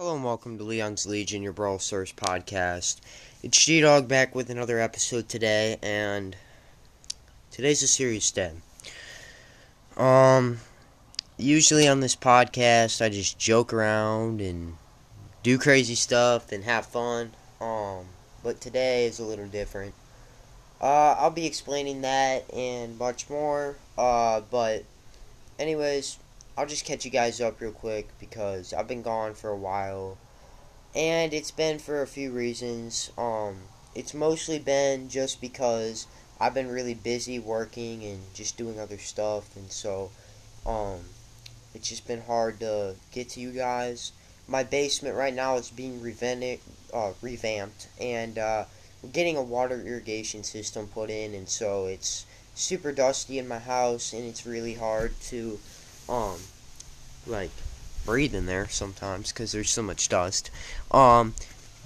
Hello and welcome to Leon's Legion, your Brawl Stars podcast. It's G Dog back with another episode today, and today's a serious day. Um, usually on this podcast, I just joke around and do crazy stuff and have fun. Um, but today is a little different. Uh, I'll be explaining that and much more. Uh, but, anyways, I'll just catch you guys up real quick because I've been gone for a while. And it's been for a few reasons. Um, it's mostly been just because I've been really busy working and just doing other stuff, and so um, it's just been hard to get to you guys. My basement right now is being revamped, uh, revamped, and uh, we're getting a water irrigation system put in, and so it's super dusty in my house, and it's really hard to um, like breathe in there sometimes because there's so much dust. Um,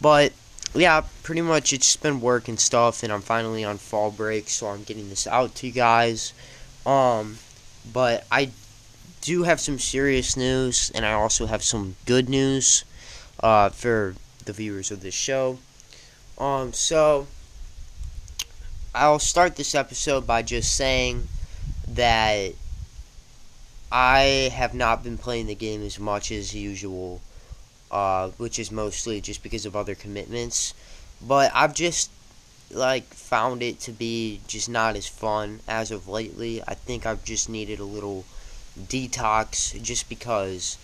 but yeah, pretty much it's just been work and stuff, and I'm finally on fall break, so I'm getting this out to you guys. Um, but I do have some serious news, and I also have some good news uh, for the viewers of this show. Um, so I'll start this episode by just saying that I have not been playing the game as much as usual, uh, which is mostly just because of other commitments. But I've just like found it to be just not as fun as of lately. I think I've just needed a little detox just because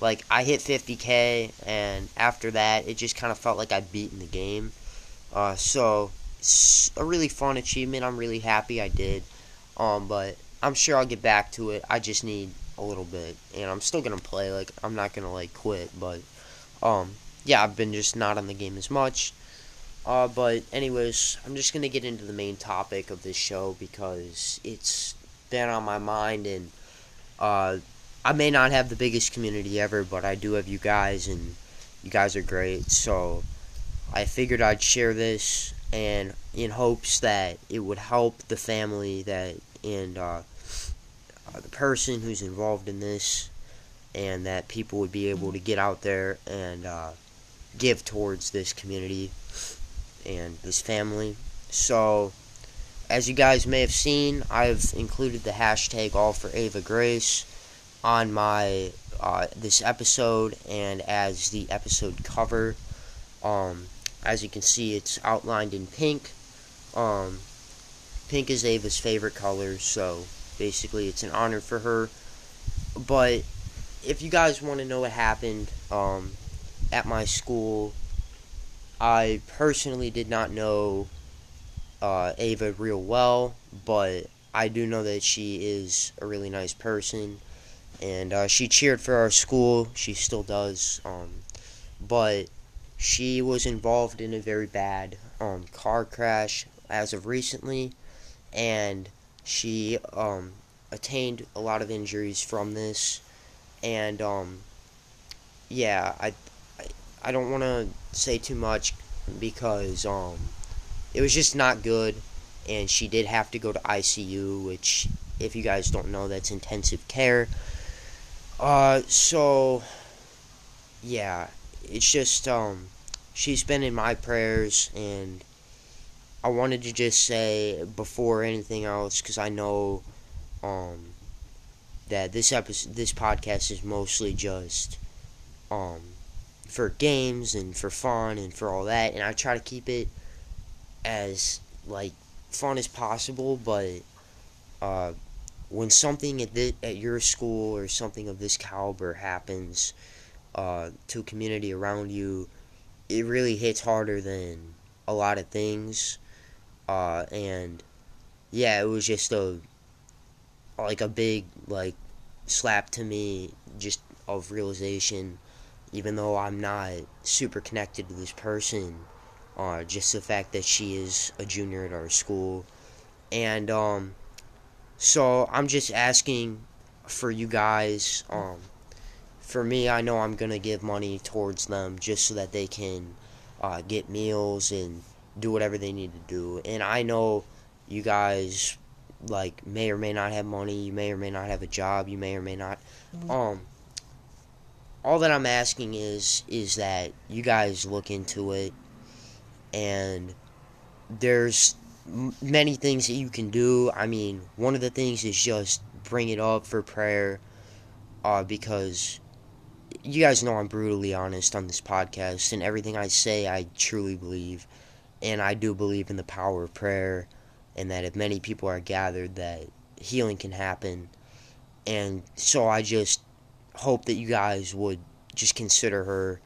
like I hit 50k and after that it just kind of felt like I'd beaten the game. Uh, so it's a really fun achievement. I'm really happy I did. Um, but I'm sure I'll get back to it. I just need a little bit, and I'm still gonna play. Like I'm not gonna like quit, but um, yeah, I've been just not on the game as much. Uh, but anyways, I'm just gonna get into the main topic of this show because it's been on my mind, and uh, I may not have the biggest community ever, but I do have you guys, and you guys are great. So I figured I'd share this, and in hopes that it would help the family that and uh, uh, the person who's involved in this, and that people would be able to get out there and uh, give towards this community and this family. So, as you guys may have seen, I've included the hashtag All for Ava Grace on my uh, this episode and as the episode cover. Um, as you can see, it's outlined in pink. Um, pink is Ava's favorite color, so basically it's an honor for her. But if you guys want to know what happened um, at my school, I personally did not know uh, Ava real well, but I do know that she is a really nice person, and uh, she cheered for our school. She still does, um, but she was involved in a very bad um, car crash as of recently, and she um, attained a lot of injuries from this, and um, yeah, I, I, don't want to say too much because um, it was just not good, and she did have to go to ICU, which, if you guys don't know, that's intensive care. Uh, so yeah, it's just um, she's been in my prayers and I wanted to just say before anything else, because I know um, that this episode, this podcast is mostly just um, for games and for fun and for all that, and I try to keep it as like fun as possible. But uh, when something at at your school or something of this caliber happens uh, to a community around you, it really hits harder than a lot of things uh, and yeah, it was just a like a big like slap to me, just of realization. Even though I'm not super connected to this person, uh, just the fact that she is a junior at our school, and um, so I'm just asking for you guys. Um, for me, I know I'm gonna give money towards them just so that they can uh, get meals and do whatever they need to do. And I know you guys like may or may not have money, you may or may not have a job, you may or may not um all that I'm asking is is that you guys look into it, and there's many things that you can do. I mean, one of the things is just bring it up for prayer, uh, because you guys know I'm brutally honest on this podcast, and everything I say I truly believe, and I do believe in the power of prayer, and that if many people are gathered, that healing can happen, and so I just hope that you guys would just consider her.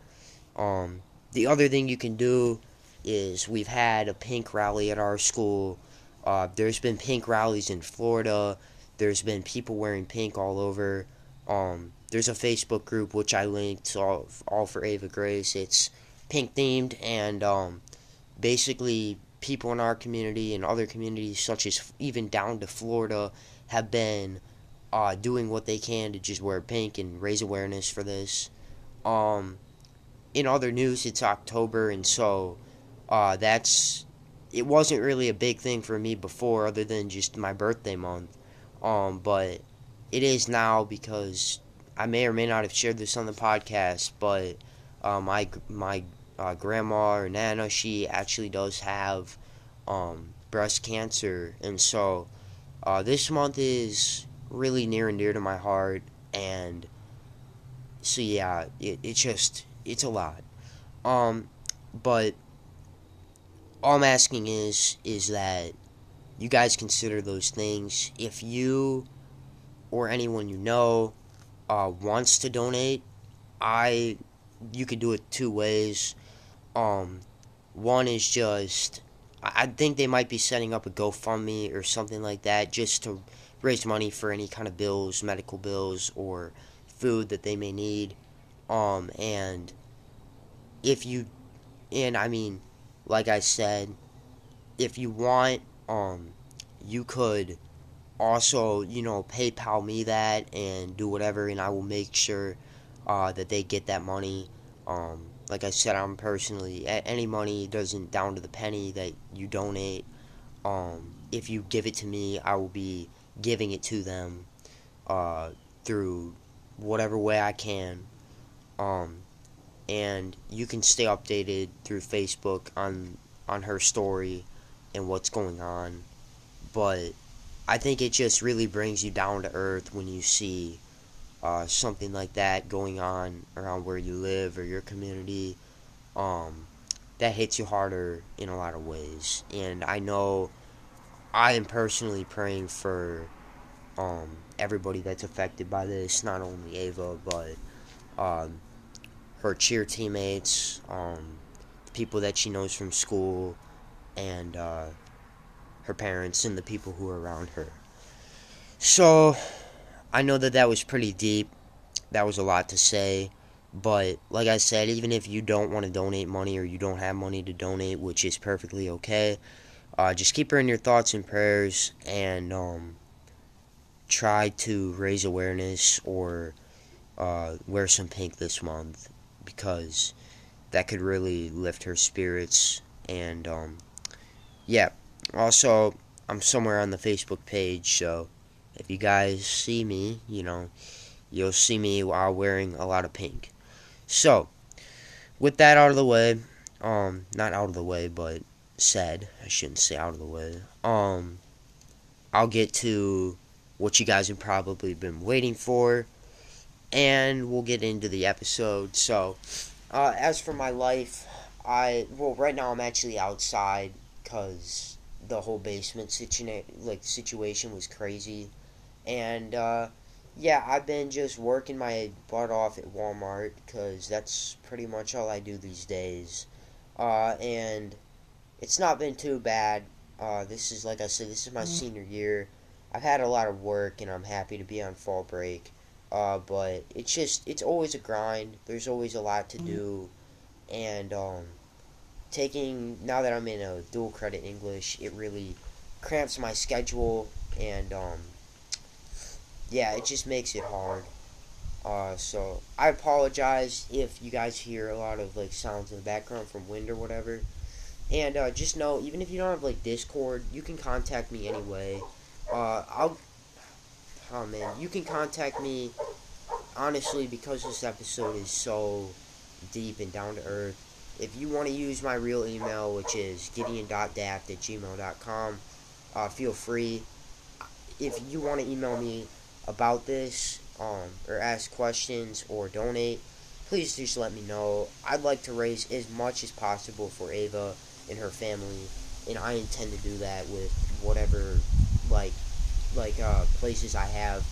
Um, the other thing you can do is we've had a pink rally at our school. Uh, there's been pink rallies in Florida. There's been people wearing pink all over. Um, there's a Facebook group which I linked all, all for Ava Grace. It's pink themed and um, basically people in our community and other communities such as even down to Florida have been uh, doing what they can to just wear pink and raise awareness for this. Um, in other news, it's October, and so uh, that's it wasn't really a big thing for me before, other than just my birthday month. Um, but it is now because I may or may not have shared this on the podcast, but uh, my my uh, grandma or nana, she actually does have um, breast cancer, and so uh, this month is really near and dear to my heart, and so yeah, it, it just it's a lot. Um, but all I'm asking is is that you guys consider those things. If you or anyone you know uh, wants to donate, I you could do it two ways. Um, one is just I think they might be setting up a GoFundMe or something like that just to raise money for any kind of bills, medical bills, or food that they may need. Um, and if you, and I mean, like I said, if you want, um, you could also, you know, PayPal me that and do whatever, and I will make sure uh, that they get that money. Um, like I said, I'm personally any money doesn't down to the penny that you donate. Um, if you give it to me, I will be giving it to them uh, through whatever way I can. Um, and you can stay updated through Facebook on on her story and what's going on. But I think it just really brings you down to earth when you see uh, something like that going on around where you live or your community. Um, that hits you harder in a lot of ways. And I know I am personally praying for um, everybody that's affected by this, not only Ava, but um, her cheer teammates, um, people that she knows from school, and uh, her parents and the people who are around her. So, I know that that was pretty deep. That was a lot to say. But, like I said, even if you don't want to donate money or you don't have money to donate, which is perfectly okay, uh, just keep her in your thoughts and prayers and um, try to raise awareness or uh, wear some pink this month because that could really lift her spirits. And um, yeah, also, I'm somewhere on the Facebook page, so if you guys see me, you know, you'll see me while wearing a lot of pink. So, with that out of the way, um, not out of the way, but said, I shouldn't say out of the way, um, I'll get to what you guys have probably been waiting for, and we'll get into the episode. So, uh, as for my life, I, well, right now I'm actually outside, because the whole basement situa- like situation was crazy, and, uh, yeah, I've been just working my butt off at Walmart because that's pretty much all I do these days. Uh, and it's not been too bad. Uh, this is, like I said, this is my mm-hmm. senior year. I've had a lot of work and I'm happy to be on fall break. Uh, but it's just, it's always a grind. There's always a lot to mm-hmm. do. And um, taking, now that I'm in a dual credit English, it really cramps my schedule and um, yeah, it just makes it hard. Uh, so I apologize if you guys hear a lot of like sounds in the background from wind or whatever. And uh, just know, even if you don't have like Discord, you can contact me anyway. Uh, I'll. Oh man, you can contact me honestly, because this episode is so deep and down to earth, if you want to use my real email, which is gideon.daft at gmail.com, uh, feel free. If you want to email me about this, um, or ask questions or donate, please just let me know. I'd like to raise as much as possible for Ava and her family, and I intend to do that with whatever, like, like uh, places I have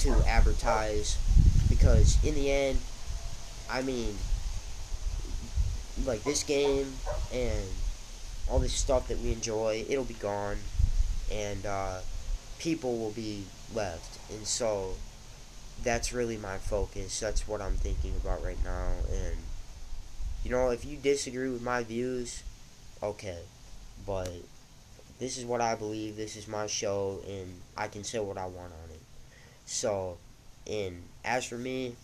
to advertise, because in the end, I mean, like this game and all this stuff that we enjoy, it'll be gone, and uh, people will be left, and so that's really my focus. That's what I'm thinking about right now, and you know, if you disagree with my views, okay, but this is what I believe. This is my show, and I can say what I want on it. So, and as for me,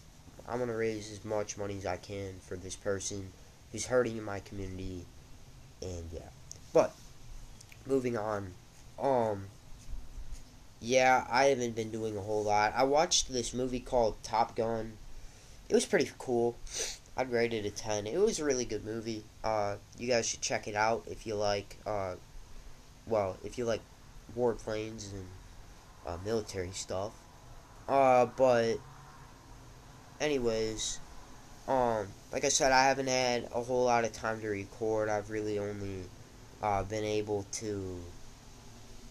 I'm gonna raise as much money as I can for this person who's hurting in my community, and yeah. But moving on, um, yeah, I haven't been doing a whole lot. I watched this movie called Top Gun. It was pretty cool. I'd rate it a ten. It was a really good movie. Uh, you guys should check it out if you like. Uh, well, if you like warplanes and uh, military stuff. Uh, but anyways, um, like I said, I haven't had a whole lot of time to record. I've really only uh, been able to,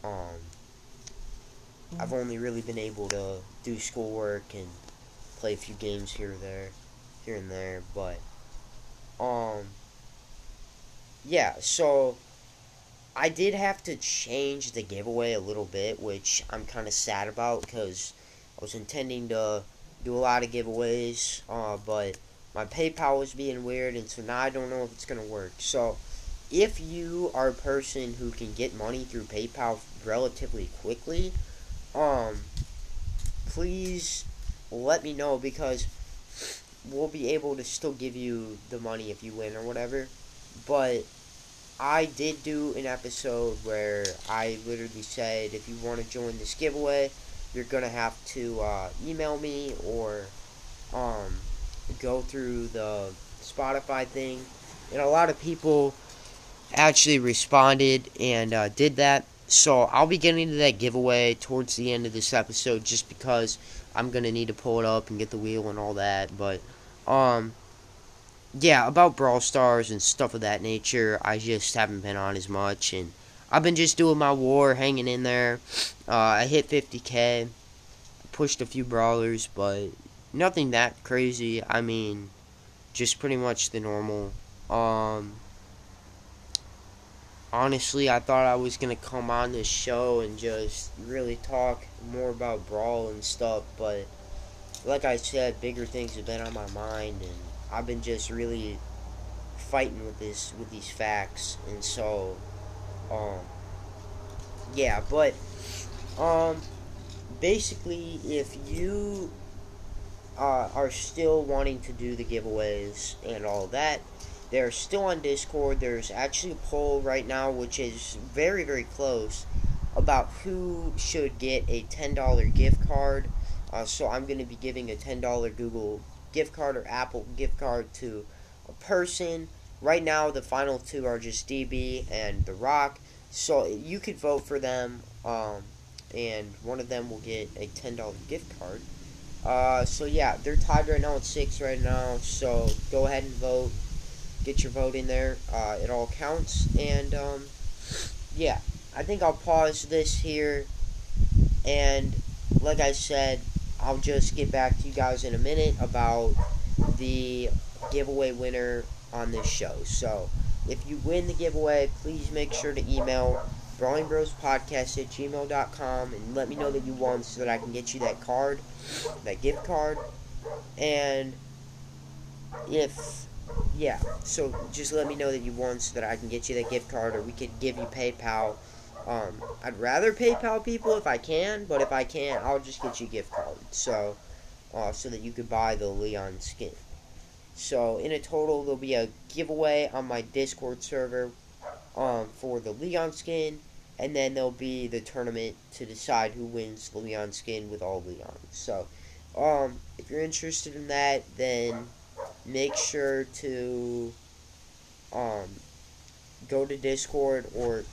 um, I've only really been able to do schoolwork and play a few games here there, here and there. But, um, yeah. So I did have to change the giveaway a little bit, which I'm kind of sad about because I was intending to do a lot of giveaways, uh, but my PayPal was being weird, and so now I don't know if it's gonna work. So, if you are a person who can get money through PayPal relatively quickly, um, please let me know because we'll be able to still give you the money if you win or whatever. But I did do an episode where I literally said if you want to join this giveaway, you're gonna have to uh, email me or um, go through the Spotify thing, and a lot of people actually responded and uh, did that. So I'll be getting to that giveaway towards the end of this episode, just because I'm gonna need to pull it up and get the wheel and all that. But um, yeah, about Brawl Stars and stuff of that nature, I just haven't been on as much, and I've been just doing my war, hanging in there. Uh, I hit 50k, pushed a few brawlers, but nothing that crazy. I mean, just pretty much the normal. Um, honestly, I thought I was gonna come on this show and just really talk more about Brawl and stuff, but like I said, bigger things have been on my mind, and I've been just really fighting with this with these facts, and so, um, yeah, but um, basically, if you uh, are still wanting to do the giveaways and all that, they're still on Discord. There's actually a poll right now, which is very, very close, about who should get a $10 gift card. Uh, so I'm going to be giving a $10 Google gift card or Apple gift card to a person. Right now, the final two are just DB and The Rock. So you could vote for them, um, and one of them will get a $10 gift card. Uh, so yeah, they're tied right now at six right now. So go ahead and vote. Get your vote in there. Uh, it all counts. And um, yeah, I think I'll pause this here. And like I said, I'll just get back to you guys in a minute about the giveaway winner on this show. So if you win the giveaway, please make sure to email Brawling Bros Podcast at gmail.com and let me know that you won so that I can get you that card, that gift card. And if, yeah, so just let me know that you won so that I can get you that gift card or we could give you PayPal. Um, I'd rather PayPal people if I can, but if I can't, I'll just get you a gift card. So, uh, so that you could buy the Leon skin. So, in a total, there'll be a giveaway on my Discord server um, for the Leon skin, and then there'll be the tournament to decide who wins the Leon skin with all Leons. So, um, if you're interested in that, then make sure to um, go to Discord or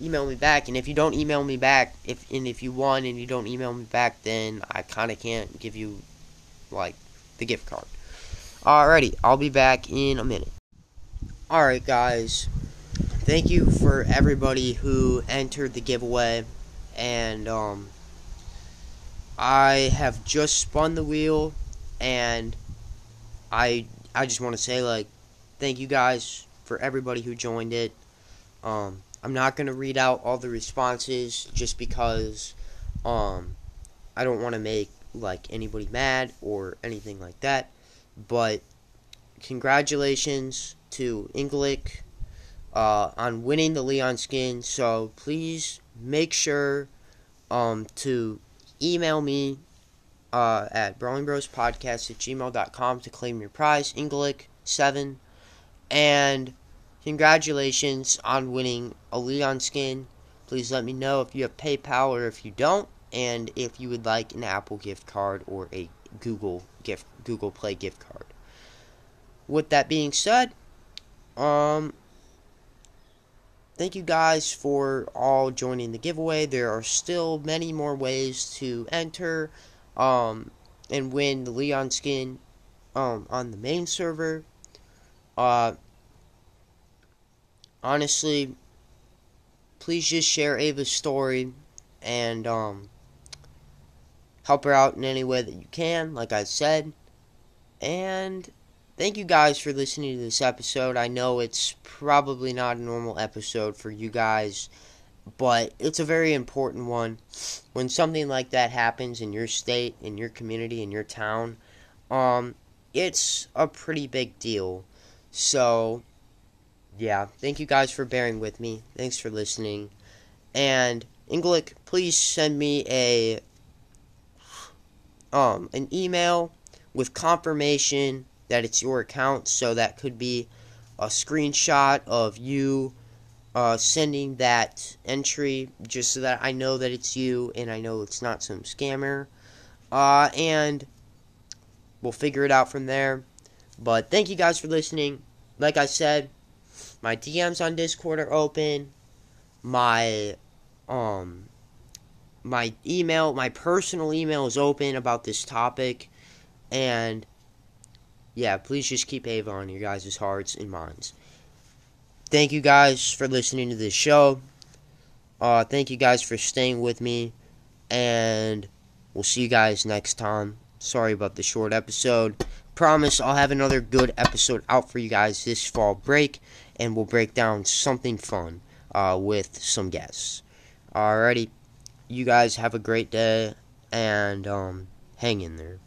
email me back. And if you don't email me back, if and if you won and you don't email me back, then I kind of can't give you like the gift card. Alrighty, I'll be back in a minute. Alright, guys. Thank you for everybody who entered the giveaway. And, um, I have just spun the wheel. And I, I just want to say, like, thank you guys for everybody who joined it. Um, I'm not to read out all the responses just because, um, I don't want to make, like, anybody mad or anything like that. But congratulations to Inglik uh, on winning the Leon skin. So please make sure um, to email me uh, at brawlingbrospodcast at gmail.com to claim your prize, Inglik7. And congratulations on winning a Leon skin. Please let me know if you have PayPal or if you don't, and if you would like an Apple gift card or a Google gift Google Play gift card. With that being said, um thank you guys for all joining the giveaway. There are still many more ways to enter um and win the Leon skin um on the main server. Uh honestly, please just share Ava's story and um help her out in any way that you can, like I said. And thank you guys for listening to this episode. I know it's probably not a normal episode for you guys, but it's a very important one. When something like that happens in your state, in your community, in your town, um, it's a pretty big deal. So, yeah, thank you guys for bearing with me. Thanks for listening. And Inglik, please send me a um, an email with confirmation that it's your account. So that could be a screenshot of you uh, sending that entry just so that I know that it's you and I know it's not some scammer. Uh, and we'll figure it out from there. But thank you guys for listening. Like I said, my DMs on Discord are open. My um my email, my personal email is open about this topic. And yeah, please just keep Ava on your guys' hearts and minds. Thank you guys for listening to this show. Uh, thank you guys for staying with me. And we'll see you guys next time. Sorry about the short episode. Promise I'll have another good episode out for you guys this fall break. And we'll break down something fun uh, with some guests. Alrighty you guys have a great day and um, hang in there.